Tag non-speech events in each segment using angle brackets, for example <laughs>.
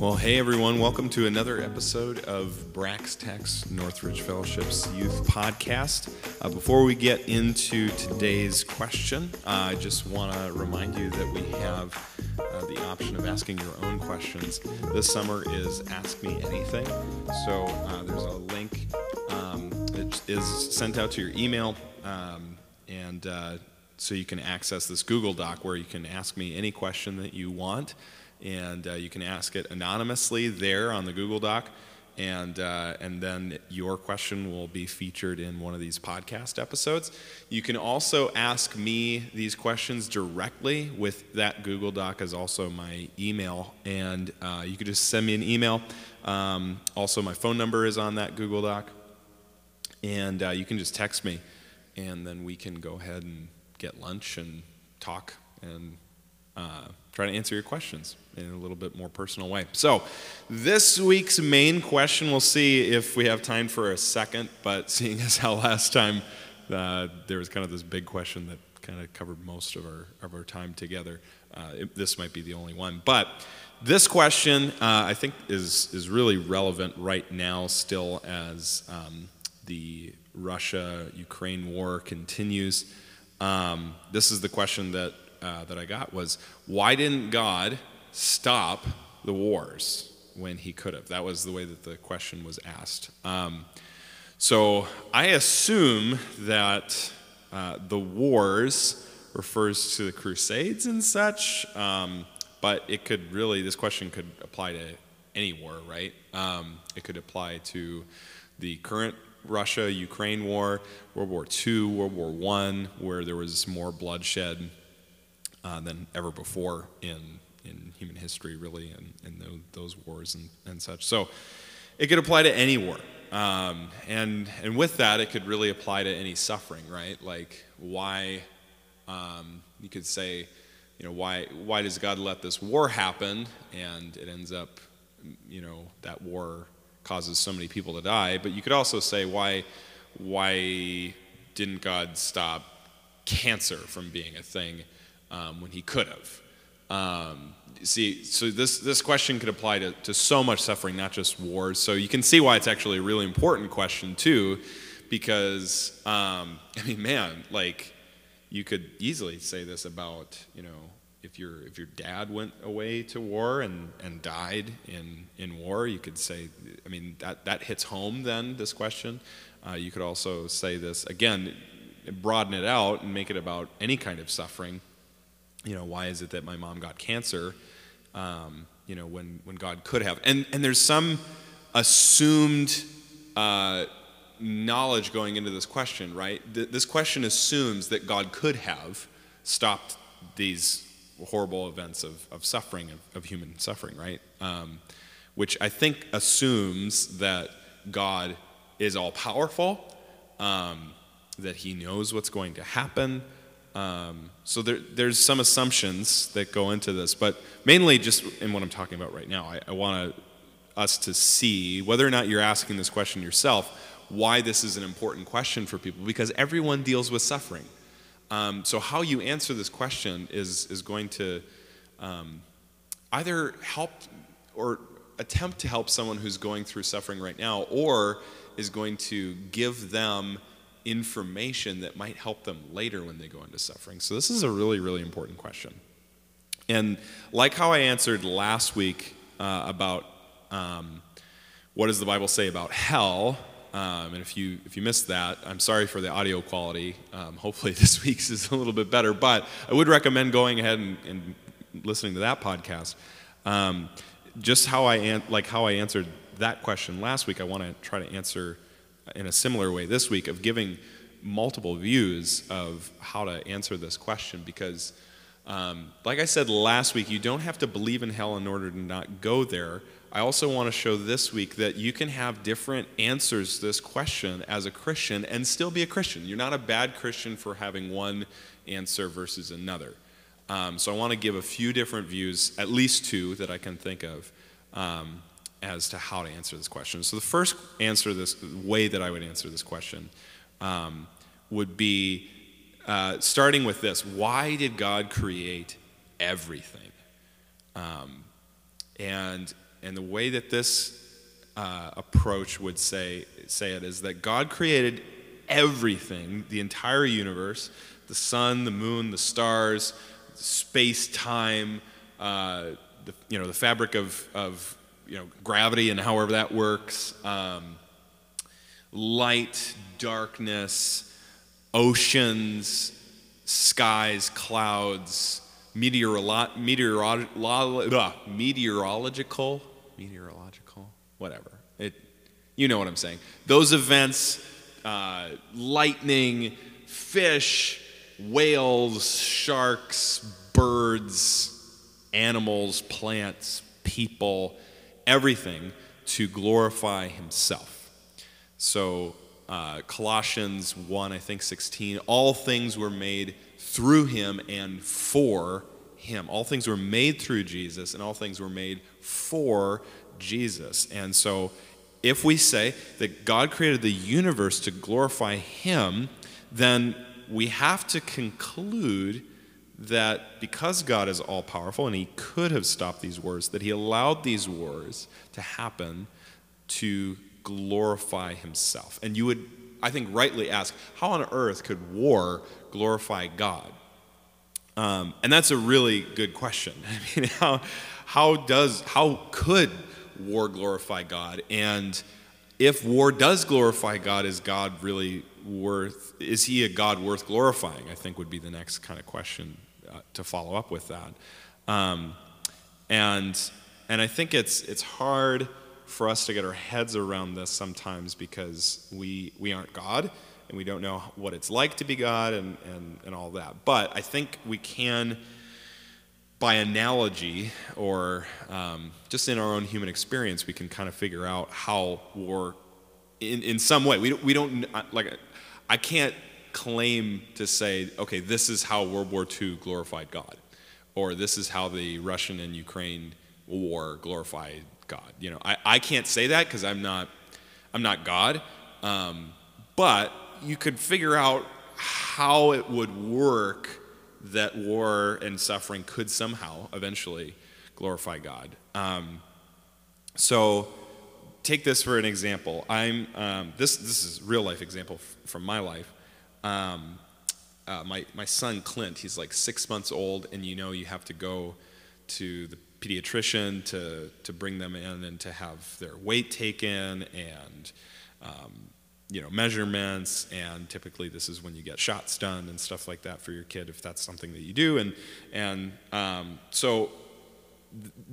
Well, hey everyone, welcome to another episode of Brax Tex Northridge Fellowship's Youth Podcast. Uh, before we get into today's question, uh, I just want to remind you that we have uh, the option of asking your own questions. This summer is Ask Me Anything. So uh, there's a link um, that is sent out to your email, um, and uh, so you can access this Google Doc where you can ask me any question that you want and uh, you can ask it anonymously there on the Google Doc, and uh, and then your question will be featured in one of these podcast episodes. You can also ask me these questions directly with that Google Doc as also my email, and uh, you can just send me an email. Um, also, my phone number is on that Google Doc, and uh, you can just text me, and then we can go ahead and get lunch and talk and uh, try to answer your questions in a little bit more personal way. So, this week's main question, we'll see if we have time for a second, but <laughs> seeing as how last time uh, there was kind of this big question that kind of covered most of our, of our time together, uh, it, this might be the only one. But this question, uh, I think, is, is really relevant right now, still, as um, the Russia Ukraine war continues. Um, this is the question that uh, that I got was why didn't God stop the wars when he could have? That was the way that the question was asked. Um, so I assume that uh, the wars refers to the Crusades and such, um, but it could really, this question could apply to any war, right? Um, it could apply to the current Russia Ukraine war, World War II, World War I, where there was more bloodshed uh, than ever before in, in human history, really, and, and those wars and, and such. So it could apply to any war. Um, and, and with that, it could really apply to any suffering, right? Like, why, um, you could say, you know, why, why does God let this war happen? And it ends up, you know, that war causes so many people to die. But you could also say, why, why didn't God stop cancer from being a thing? Um, when he could have. Um, see, so this, this question could apply to, to so much suffering, not just wars. So you can see why it's actually a really important question, too, because, um, <laughs> I mean, man, like, you could easily say this about, you know, if your if your dad went away to war and, and died in, in war, you could say, I mean, that, that hits home then, this question. Uh, you could also say this, again, broaden it out and make it about any kind of suffering you know, why is it that my mom got cancer? Um, you know, when, when God could have. And, and there's some assumed uh, knowledge going into this question, right? Th- this question assumes that God could have stopped these horrible events of, of suffering, of, of human suffering, right? Um, which I think assumes that God is all powerful, um, that he knows what's going to happen, um, so there, there's some assumptions that go into this, but mainly just in what I'm talking about right now, I, I want us to see whether or not you're asking this question yourself, why this is an important question for people, because everyone deals with suffering. Um, so how you answer this question is, is going to um, either help or attempt to help someone who's going through suffering right now, or is going to give them information that might help them later when they go into suffering? So, this is a really, really important question. And like how I answered last week uh, about um, what does the Bible say about hell, um, and if you if you missed that, I'm sorry for the audio quality. Um, hopefully <laughs> this week's is a little bit better, but I would recommend going ahead and, and listening to that podcast. Um, just how I an- like how I answered that question last week, I want to try to answer in a similar way this week of giving multiple views of how to answer this question because, um, like I said last week, you don't have to believe in hell in order to not go there. I also want to show this week that you can have different answers to this question as a Christian and still be a Christian. You're not a bad Christian for having one answer versus another. Um, so I want to give a few different views, at least two that I can think of, um, as to how to answer this question. So the first answer, this way that I would answer this question, um, would be uh, starting with this: Why did God create everything? Um, and and the way that this uh, approach would say, say it is that God created everything, the entire universe, the sun, the moon, the stars, space, time, uh, the, you know, the fabric of, of you know, gravity and however that works, um, light, darkness, oceans, skies, clouds, meteorolo- meteorolo- uh, meteorological, meteorological, whatever. It, you know what I'm saying. Those events, uh, lightning, fish, whales, sharks, birds, animals, plants, people, everything to glorify himself. So, uh, Colossians 1, I think 16, all things were made through him and for him. All things were made through Jesus, and all things were made for Jesus. And so, if we say that God created the universe to glorify him, then we have to conclude that because God is all powerful and he could have stopped these wars, that he allowed these wars to happen to glorify himself. And you would, I think, rightly ask, how on earth could war glorify God? Um, and that's a really good question. <laughs> I mean, how, how does, how could war glorify God? And if war does glorify God, is God really worth, is he a God worth glorifying? I think would be the next kind of question uh, to follow up with that. Um, and, and I think it's, it's hard for us to get our heads around this sometimes because we, we aren't God and we don't know what it's like to be God and, and, and all that. But I think we can, by analogy or um, just in our own human experience, we can kind of figure out how war, in, in some way, we, we don't, like, I can't claim to say, okay, this is how World War II glorified God, or this is how the Russian and Ukraine war glorified God. You know, I, I can't say that because I'm not, I'm not God. Um, but you could figure out how it would work that war and suffering could somehow eventually glorify God. Um, so take this for an example. I'm um, this this is real life example f- from my life. Um, uh, my my son Clint, he's like six months old, and you know you have to go to the pediatrician to to bring them in and to have their weight taken and um, you know measurements and typically this is when you get shots done and stuff like that for your kid if that's something that you do and and um, so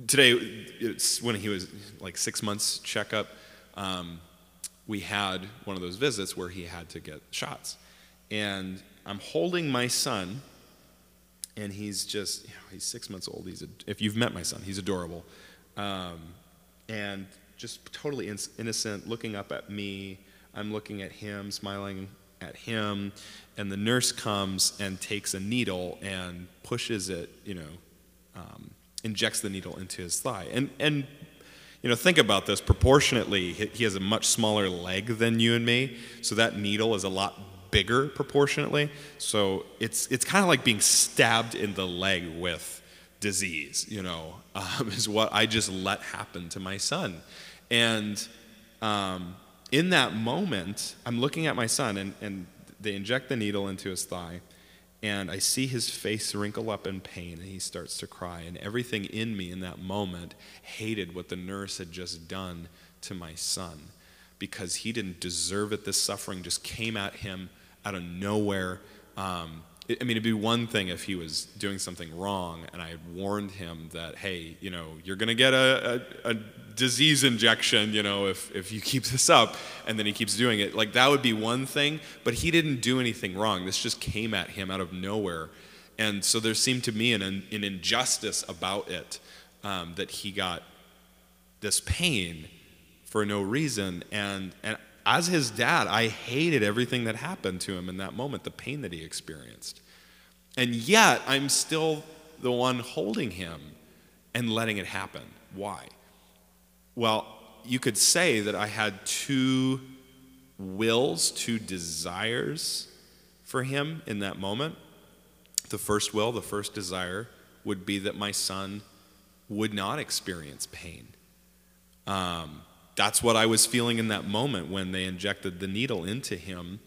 today it's when he was like six months checkup um, we had one of those visits where he had to get shots and i'm holding my son and he's just you know, he's six months old. He's a, if you've met my son he's adorable. Um, and just totally in, innocent looking up at me. I'm looking at him smiling at him and the nurse comes and takes a needle and pushes it you know um, injects the needle into his thigh. And and you know think about this. Proportionately he has a much smaller leg than you and me so that needle is a lot bigger proportionately. So it's it's kind of like being stabbed in the leg with disease, you know, <laughs> um, is what I just let happen to my son. And um, in that moment, I'm looking at my son, and, and they inject the needle into his thigh, and I see his face wrinkle up in pain, and he starts to cry. And everything in me in that moment hated what the nurse had just done to my son because he didn't deserve it. This suffering just came at him out of nowhere. Um, I mean, it'd be one thing if he was doing something wrong and I had warned him that, hey, you know, you're going to get a, a, a, disease injection, you know, if, if you keep this up, and then he keeps doing it. Like, that would be one thing, but he didn't do anything wrong. This just came at him out of nowhere. And so there seemed to me an, an injustice about it um, that he got this pain for no reason. And, and as his dad, I hated everything that happened to him in that moment, the pain that he experienced. And yet, I'm still the one holding him and letting it happen. Why? Well, you could say that I had two wills, two desires for him in that moment. The first will, the first desire would be that my son would not experience pain Um, that's what I was feeling in that moment when they injected the needle into him.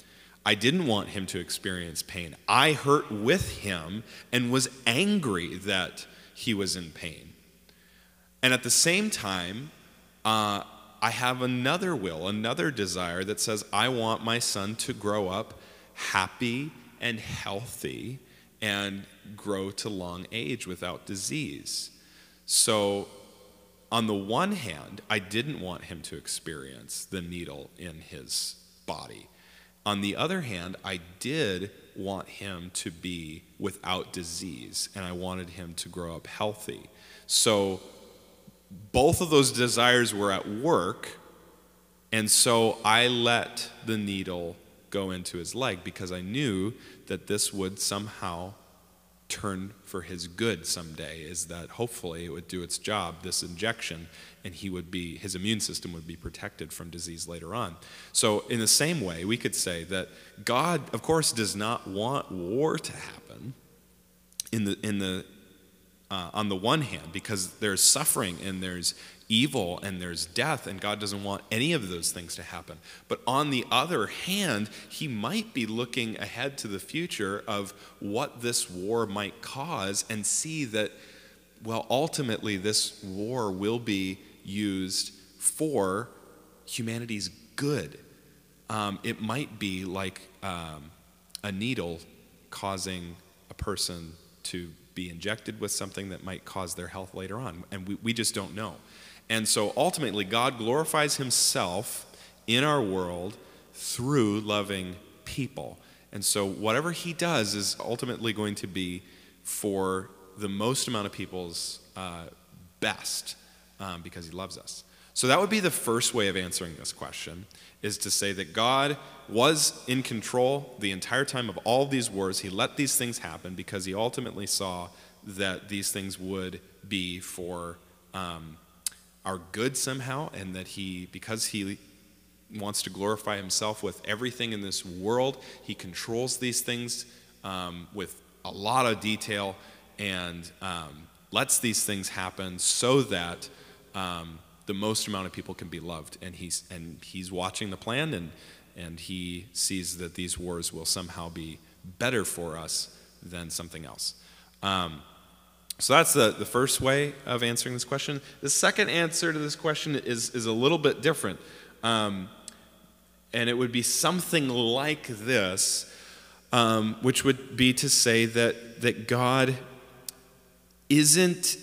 I didn't want him to experience pain. I hurt with him and was angry that he was in pain. And at the same time, uh, I have another will, another desire that says, I want my son to grow up happy and healthy and grow to long age without disease. So, on the one hand, I didn't want him to experience the needle in his body. On the other hand, I did want him to be without disease, and I wanted him to grow up healthy. So, both of those desires were at work, and so I let the needle go into his leg because I knew that this would somehow turn for his good someday is that hopefully it would do its job this injection and he would be his immune system would be protected from disease later on. So in the same way we could say that god of course does not want war to happen in the in the uh, on the one hand because there's suffering and there's evil and there's death, and God doesn't want any of those things to happen. But on the other hand, He might be looking ahead to the future of what this war might cause and see that, well, ultimately, this war will be used for humanity's good. Um, it might be like um, a needle causing a person to be injected with something that might cause their health later on. And we, we just don't know. And so ultimately, God glorifies himself in our world through loving people. And so whatever he does is ultimately going to be for the most amount of people's uh, best um, because he loves us. So that would be the first way of answering this question is to say that God was in control the entire time of all of these wars. He let these things happen because he ultimately saw that these things would be for um, are good somehow, and that he, because he wants to glorify himself with everything in this world, he controls these things um, with a lot of detail and um, lets these things happen so that um, the most amount of people can be loved. And he's, and he's watching the plan, and, and he sees that these wars will somehow be better for us than something else. So that's the, the first way of answering this question. The second answer to this question is, is a little bit different. Um, and it would be something like this, um, which would be to say that, that God isn't,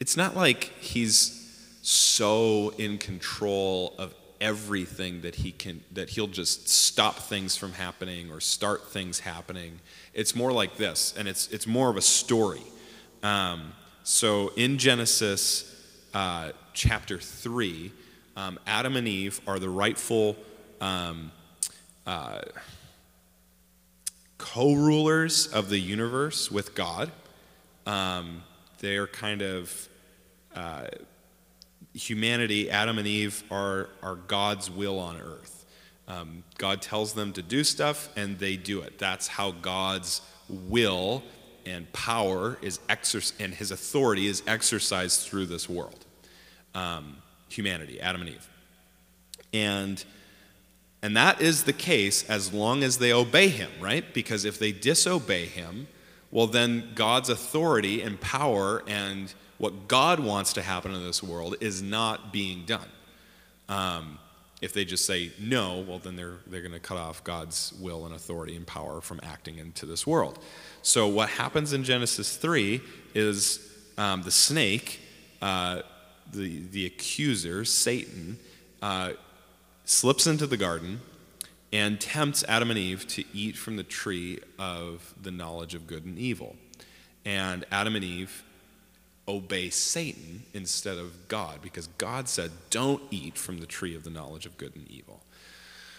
it's not like he's so in control of everything that he can that he'll just stop things from happening or start things happening it's more like this and it's it's more of a story um, so in Genesis uh, chapter 3, um, Adam and Eve are the rightful um, uh, co rulers of the universe with God. Um, they are kind of. Uh, humanity, Adam and Eve, are, are God's will on earth. Um, God tells them to do stuff, and they do it. That's how God's will and power is exer- and his authority is exercised through this world um, humanity adam and eve. And and that is the case as long as they obey him right? Because if they disobey him well then god's authority and power and what god wants to happen in this world is not being done. Um, if they just say no, well, then they're, they're going to cut off God's will and authority and power from acting into this world. So, what happens in Genesis 3 is um, the snake, uh, the, the accuser, Satan, uh, slips into the garden and tempts Adam and Eve to eat from the tree of the knowledge of good and evil. And Adam and Eve obey Satan instead of God because God said, Don't eat from the tree of the knowledge of good and evil.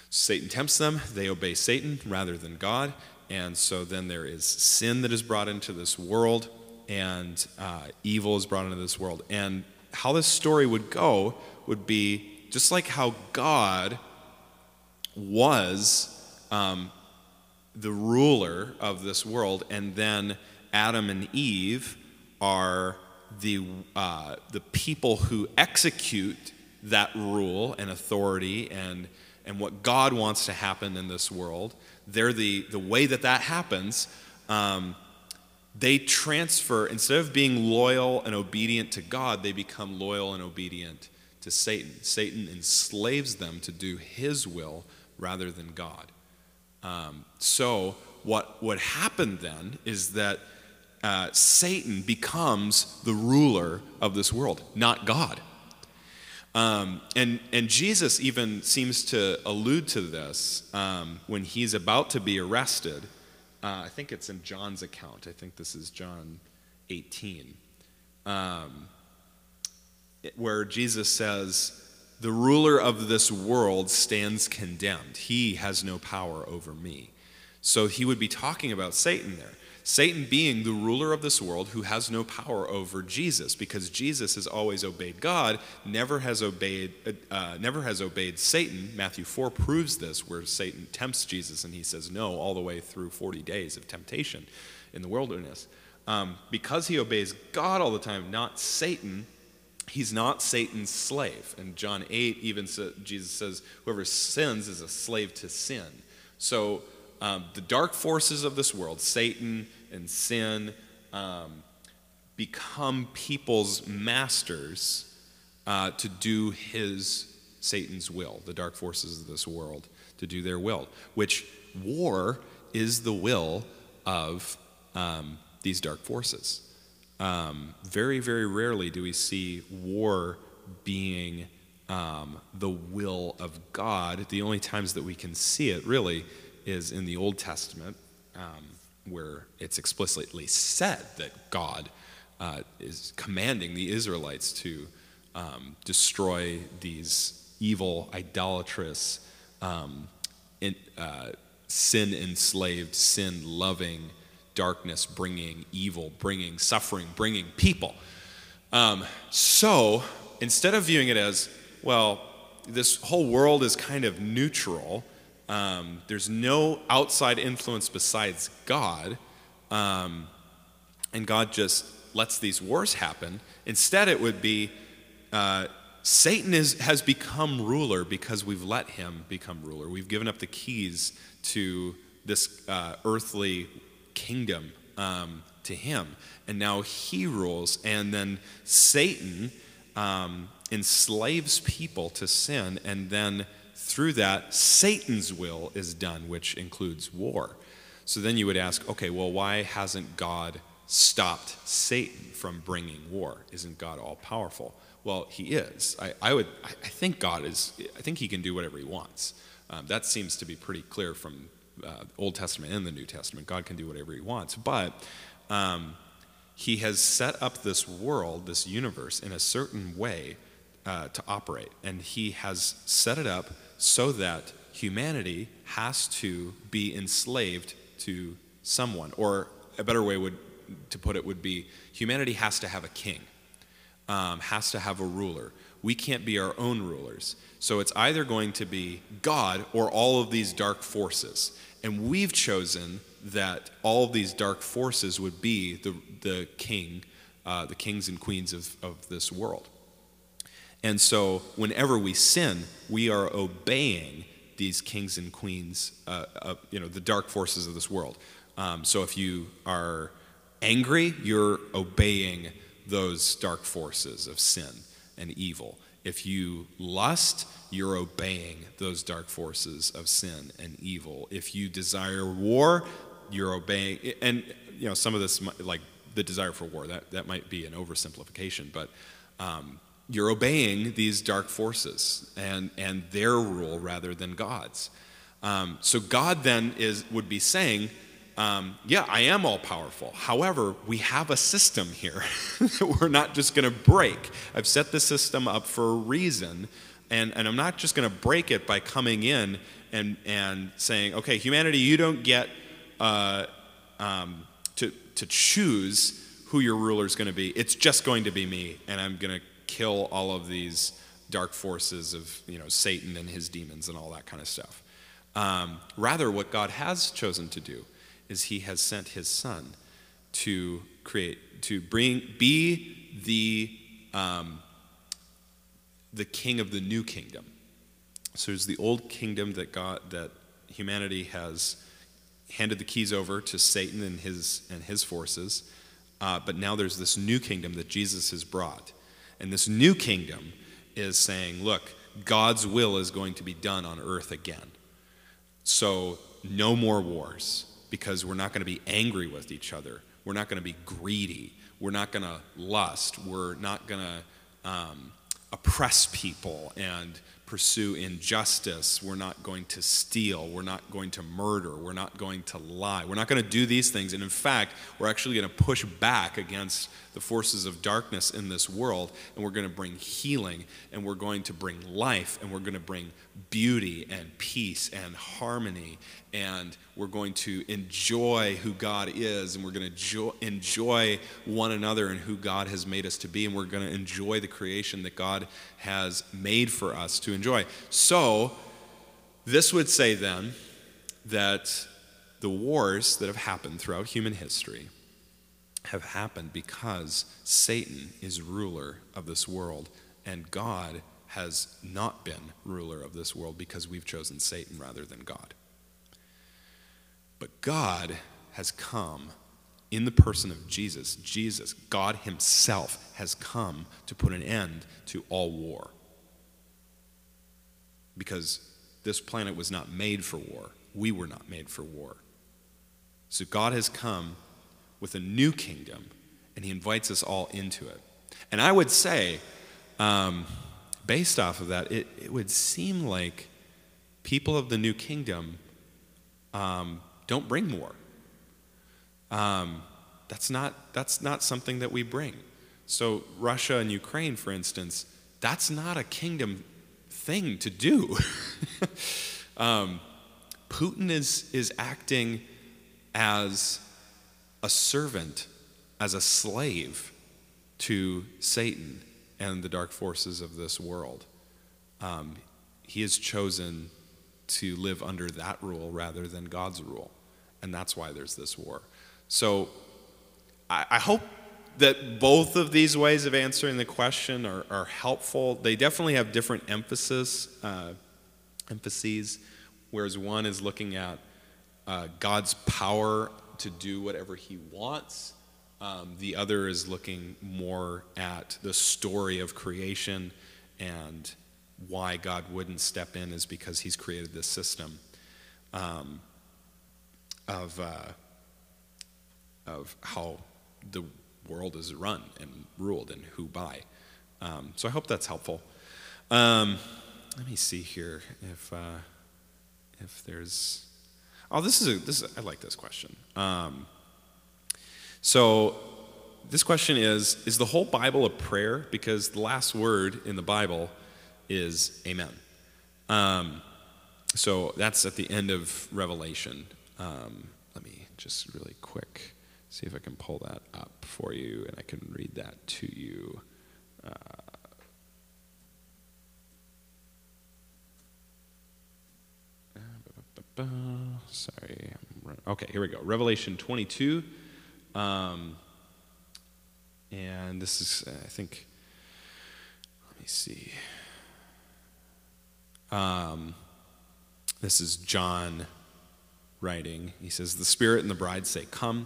Satan tempts them, they obey Satan rather than God, and so then there is sin that is brought into this world, and uh, evil is brought into this world. And how this story would go would be just like how God was um, the ruler of this world, and then Adam and Eve are the, uh, the people who execute that rule and authority and, and what God wants to happen in this world. They're the, the way that that happens. Um, they transfer, instead of being loyal and obedient to God, they become loyal and obedient to Satan. Satan enslaves them to do his will rather than God. Um, so, what would happen then is that uh, Satan becomes the ruler of this world, not God. Um, and, and Jesus even seems to allude to this um, when he's about to be arrested. Uh, I think it's in John's account. I think this is John 18, um, where Jesus says, The ruler of this world stands condemned. He has no power over me. So he would be talking about Satan there. Satan being the ruler of this world who has no power over Jesus because Jesus has always obeyed God, never has obeyed, uh, never has obeyed Satan. Matthew 4 proves this, where Satan tempts Jesus and he says no all the way through 40 days of temptation in the wilderness. Um, because he obeys God all the time, not Satan, he's not Satan's slave. And John 8 even Jesus says, whoever sins is a slave to sin. So um, the dark forces of this world, Satan, and sin um, become people's masters uh, to do his Satan's will, the dark forces of this world, to do their will, which war is the will of um, these dark forces. Um, very, very rarely do we see war being um, the will of God. The only times that we can see it really is in the Old Testament. Um, where it's explicitly said that God uh, is commanding the Israelites to um, destroy these evil, idolatrous, um, in, uh, sin enslaved, sin loving, darkness bringing, evil bringing, suffering bringing people. Um, so instead of viewing it as, well, this whole world is kind of neutral um, there's no outside influence besides God, um, and God just lets these wars happen. Instead, it would be uh, Satan is, has become ruler because we've let him become ruler. We've given up the keys to this uh, earthly kingdom um, to him, and now he rules. And then Satan um, enslaves people to sin, and then through that, Satan's will is done, which includes war. So then you would ask, okay, well, why hasn't God stopped Satan from bringing war? Isn't God all powerful? Well, he is. I, I would. I think God is. I think he can do whatever he wants. Um, that seems to be pretty clear from uh, Old Testament and the New Testament. God can do whatever he wants, but um, he has set up this world, this universe, in a certain way uh, to operate, and he has set it up so that humanity has to be enslaved to someone. Or a better way would, to put it would be humanity has to have a king, um, has to have a ruler. We can't be our own rulers. So it's either going to be God or all of these dark forces. And we've chosen that all of these dark forces would be the, the king, uh, the kings and queens of, of this world. And so, whenever we sin, we are obeying these kings and queens, uh, uh, you know, the dark forces of this world. Um, so, if you are angry, you're obeying those dark forces of sin and evil. If you lust, you're obeying those dark forces of sin and evil. If you desire war, you're obeying. And, you know, some of this, like the desire for war, that, that might be an oversimplification, but. Um, you're obeying these dark forces and, and their rule rather than God's. Um, so God then is, would be saying, um, yeah, I am all powerful. However, we have a system here <laughs> that we're not just going to break. I've set the system up for a reason, and, and I'm not just going to break it by coming in and, and saying, okay, humanity, you don't get uh, um, to, to choose who your ruler is going to be. It's just going to be me, and I'm going to kill all of these dark forces of you know Satan and his demons and all that kind of stuff. Um, rather, what God has chosen to do is He has sent His Son to create, to bring, be the, um, the king of the new kingdom. So there's the old kingdom that God, that humanity has handed the keys over to Satan and his, and his forces. Uh, but now there's this new kingdom that Jesus has brought. And this new kingdom is saying, look, God's will is going to be done on earth again. So, no more wars because we're not going to be angry with each other. We're not going to be greedy. We're not going to lust. We're not going to um, oppress people and pursue injustice. We're not going to steal. We're not going to murder. We're not going to lie. We're not going to do these things. And in fact, we're actually going to push back against the forces of darkness in this world. And we're going to bring healing. And we're going to bring life. And we're going to bring beauty and peace and harmony. And we're going to enjoy who God is. And we're going to enjoy one another and who God has made us to be. And we're going to enjoy the creation that God has made for us to enjoy. So, this would say then that the wars that have happened throughout human history have happened because Satan is ruler of this world and God has not been ruler of this world because we've chosen Satan rather than God. But God has come in the person of Jesus. Jesus, God Himself, has come to put an end to all war because this planet was not made for war. We were not made for war. So God has come with a new kingdom, and He invites us all into it. And I would say, um, based off of that, it, it would seem like people of the new kingdom um, don't bring war. Um, that's, not, that's not something that we bring. So, Russia and Ukraine, for instance, that's not a kingdom thing to do. <laughs> um, Putin is, is acting as a servant, as a slave to Satan and the dark forces of this world. Um, he has chosen to live under that rule rather than God's rule. And that's why there's this war. So I, I hope that both of these ways of answering the question are, are helpful. They definitely have different emphasis, uh, emphases, whereas one is looking at uh, God's power to do whatever He wants. Um, the other is looking more at the story of creation and why God wouldn't step in is because He's created this system um, of, uh, of how the world is run and ruled and who by. Um, so I hope that's helpful. Um, let me see here if uh, if there's. Oh, this is a this. Is, I like this question. Um, so this question is: Is the whole Bible a prayer? Because the last word in the Bible is Amen. Um, so that's at the end of Revelation. Um, let me just really quick see if I can pull that up for you and I can read that to you. Uh, sorry. Okay, here we go. Revelation 22. Um, and this is, I think, let me see. Um, this is John writing. He says, The Spirit and the bride say, Come.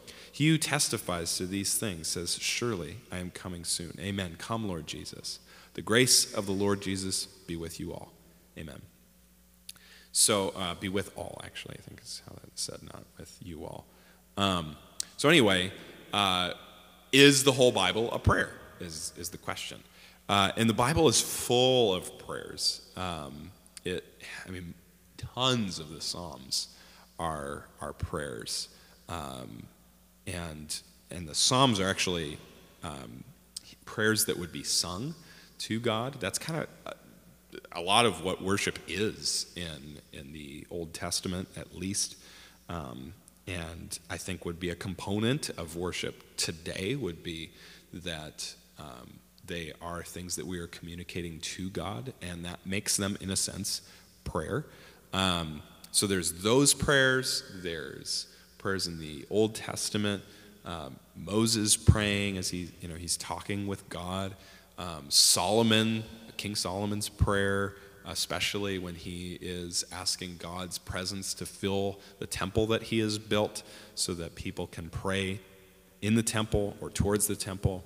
He who testifies to these things says, Surely I am coming soon. Amen. Come, Lord Jesus. The grace of the Lord Jesus be with you all. Amen. So, uh, be with all, actually, I think is how that's said, not with you all. Um, so, anyway, uh, is the whole Bible a prayer? Is, is the question. Uh, and the Bible is full of prayers. Um, it, I mean, tons of the Psalms are, are prayers. Um, and, and the Psalms are actually um, prayers that would be sung to God. That's kind of a, a, lot of what worship is in in the Old Testament, at least. Um, and I think would be a component of worship today would be that um, they are things that we are communicating to God, and that makes them, in a sense, prayer. Um, so there's those prayers. There's prayers in the Old Testament. Um, Moses praying as he, you know, he's talking with God. Um, Solomon, King Solomon's prayer, especially when he is asking God's presence to fill the temple that he has built, so that people can pray in the temple or towards the temple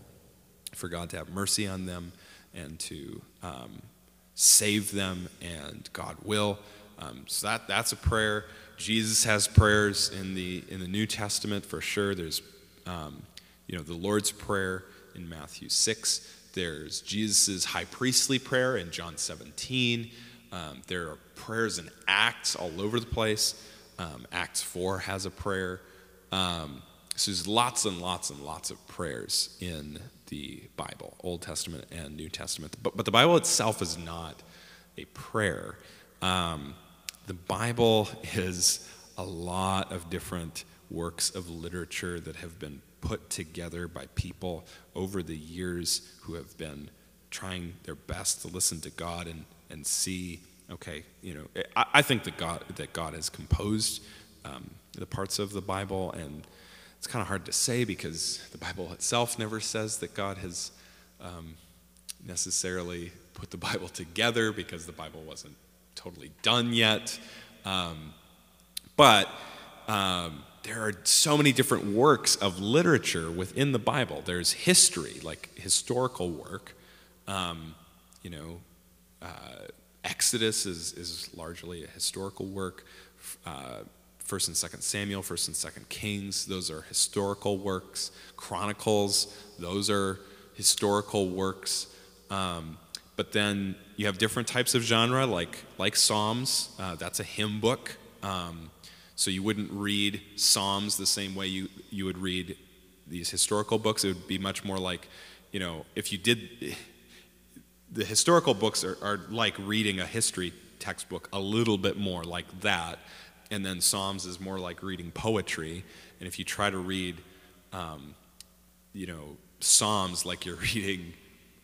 for God to have mercy on them and to um, save them, and God will. Um, so that, that's a prayer. Jesus has prayers in the, in the New Testament for sure. There's, um, you know, the Lord's Prayer in Matthew 6. There's Jesus' high priestly prayer in John 17. Um, there are prayers in Acts all over the place. Um, Acts 4 has a prayer. Um, so there's lots and lots and lots of prayers in the Bible, Old Testament and New Testament. But, but the Bible itself is not a prayer. Um, the Bible is a lot of different works of literature that have been put together by people over the years who have been trying their best to listen to God and, and see, okay, you know, I, I think that God, that God has composed um, the parts of the Bible and it's kind of hard to say because the Bible itself never says that God has um, necessarily put the <laughs> Bible together because the Bible wasn't totally done yet. Um, but um, there are so many different works of literature within the Bible. There's history, like historical work. Um, you know, uh, Exodus is, is largely a historical work. Uh, First and Second Samuel, First and Second Kings, those are historical works. Chronicles, those are historical works. Um, but then you have different types of genre, like like Psalms. Uh, that's a hymn book. Um, so you wouldn't read Psalms the same way you you would read these historical books. It would be much more like, you know, if you did. The historical books are, are like reading a history textbook a little bit more like that and then Psalms is more like reading poetry. And if you try to read, um, you know, Psalms like you're <laughs> reading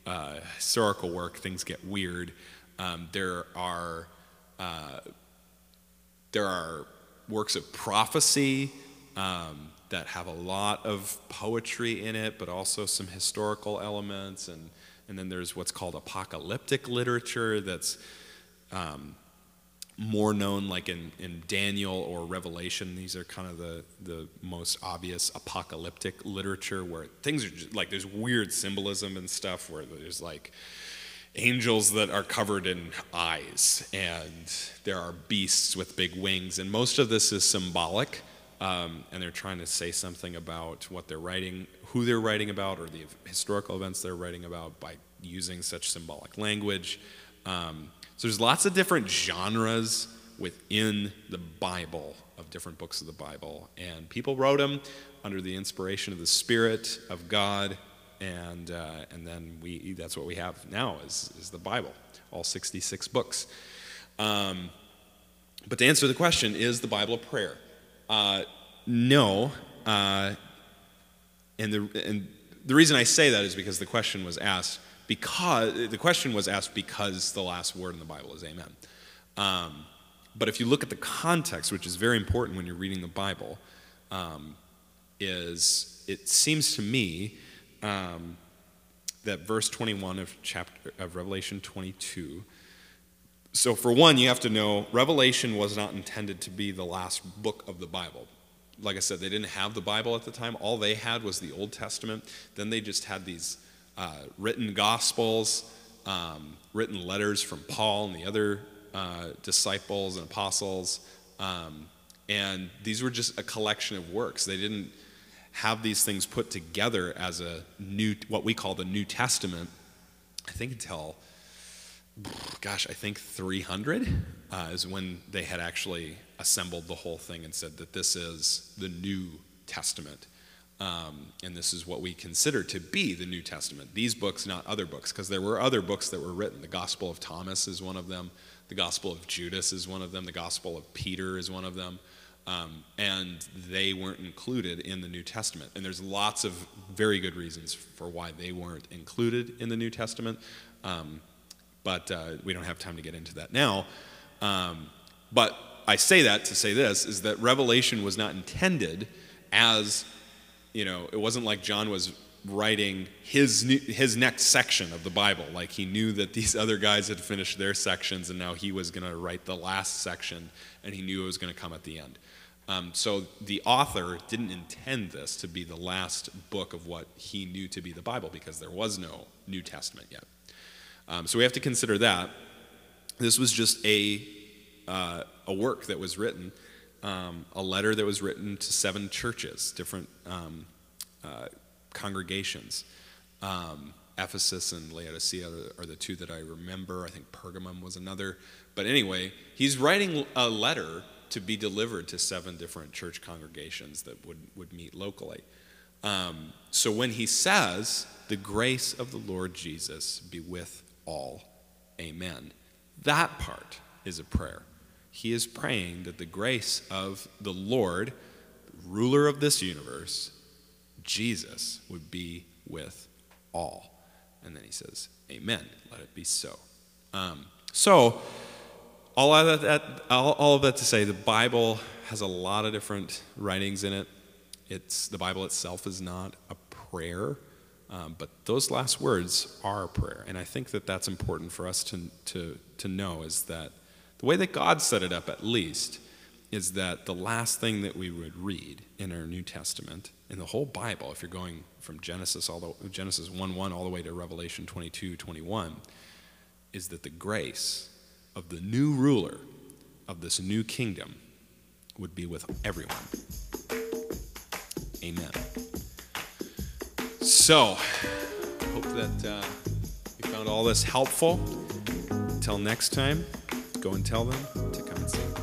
uh, historical work, things get weird. Um, there are uh, there are works of prophecy um, that have a lot of poetry in it, but also some historical elements, and and then there's what's called apocalyptic literature that's um, more known like in, in Daniel or Revelation. These are kind of the, the most obvious apocalyptic literature where things are just, like there's weird symbolism and stuff where there's like angels that are covered in eyes and there are beasts with big wings. And most of this is symbolic. Um, and they're trying to say something about what they're writing, who they're writing about, or the historical events they're writing about by using such symbolic language. Um, so there's lots of different genres within the Bible of different books of the Bible, and people wrote them under the inspiration of the Spirit of God, and uh, and then we that's what we have now is is the Bible, all 66 books. Um, but to answer the question, is the Bible a prayer? Uh, no, uh, and the and the reason I say that is because the question was asked because the question was asked because the last word in the Bible is amen. Um, but if you look at the context, which is very important when you're reading the Bible, um, is it seems to me um, that verse 21 of chapter of Revelation 22. So for one, you have to know Revelation was not intended to be the last book of the Bible. Like I said, they didn't have the Bible at the time. All they had was the Old Testament. Then they just had these uh, written gospels, um, written letters from Paul and the other uh, disciples and apostles. Um, and these were just a collection of works. They didn't have these things put together as a new, what we call the New Testament, I think until, gosh, I think 300 uh, is when they had actually assembled the whole thing and said that this is the New Testament. Um, and this is what we consider to be the New Testament. These books, not other books, because there were other books that were written. The Gospel of Thomas is one of them, the Gospel of Judas is one of them, the Gospel of Peter is one of them. Um, and they weren't included in the New Testament. And there's lots of very good reasons for why they weren't included in the New Testament. Um, but uh, we don't have time to get into that now. Um, but I say that to say this is that Revelation was not intended as, you know, it wasn't like John was writing his new, his next section of the Bible. Like he knew that these <laughs> other guys had finished their sections, and now he was going to write the last section, and he knew it was going to come at the end. Um, so the author didn't intend this to be the last book of what he knew to be the Bible because there was no New Testament yet. Um, so we have to consider that. This was just a, uh, a work that was written, um, a letter that was written to seven churches, different um, uh, congregations. Um, Ephesus and Laodicea are the two that I remember. I think Pergamum was another. But anyway, he's writing a letter to be delivered to seven different church congregations that would, would meet locally. Um, so when he says, The grace of the Lord Jesus be with all, amen, that part is a prayer. He is praying that the grace of the Lord, ruler of this universe, Jesus, would be with all. And then he says, Amen. Let it be so. Um, so, all of, that, all, all of that to say, the Bible has a lot of different writings in it. It's, the Bible itself is not a prayer, um, but those last words are prayer. And I think that that's important for us to, to, to know is that the way that God set it up, at least, is that the last thing that we would read in our New Testament, in the whole Bible, if you're going from Genesis, all the, Genesis 1 1 all the way to Revelation 22 21, is that the grace of the new ruler of this new kingdom would be with everyone. Amen. So, hope that uh, you found all this helpful. Until next time, go and tell them to come and see.